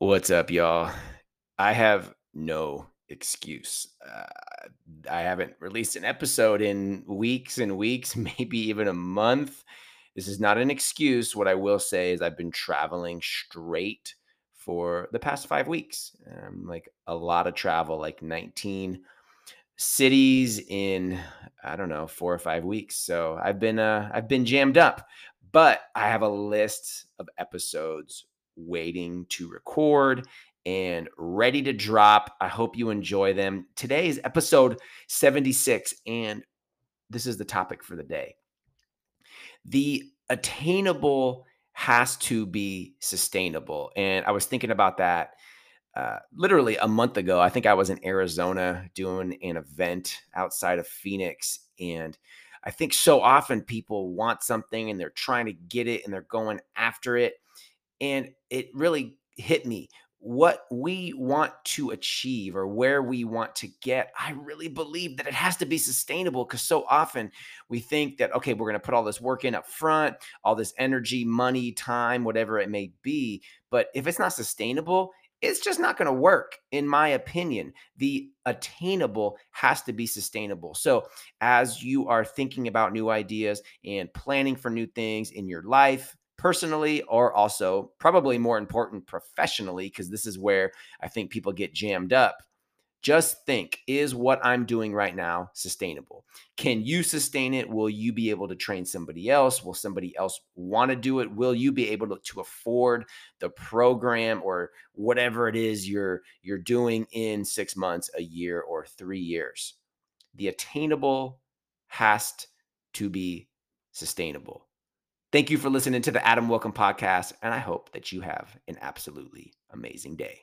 What's up, y'all? I have no excuse. Uh, I haven't released an episode in weeks and weeks, maybe even a month. This is not an excuse. What I will say is I've been traveling straight for the past five weeks. Um, like a lot of travel, like 19 cities in I don't know four or five weeks. So I've been uh, I've been jammed up, but I have a list of episodes waiting to record and ready to drop. I hope you enjoy them. Today is episode 76, and this is the topic for the day. The attainable has to be sustainable. And I was thinking about that uh, literally a month ago. I think I was in Arizona doing an event outside of Phoenix. And I think so often people want something and they're trying to get it and they're going after it. And it really hit me what we want to achieve or where we want to get, I really believe that it has to be sustainable because so often we think that, okay, we're going to put all this work in up front, all this energy, money, time, whatever it may be. But if it's not sustainable, it's just not going to work, in my opinion. The attainable has to be sustainable. So, as you are thinking about new ideas and planning for new things in your life, personally or also probably more important professionally because this is where I think people get jammed up. Just think is what I'm doing right now sustainable? Can you sustain it? Will you be able to train somebody else? Will somebody else want to do it? Will you be able to, to afford the program or whatever it is you're you're doing in 6 months, a year or 3 years? The attainable has to be sustainable. Thank you for listening to the Adam Welcome podcast, and I hope that you have an absolutely amazing day.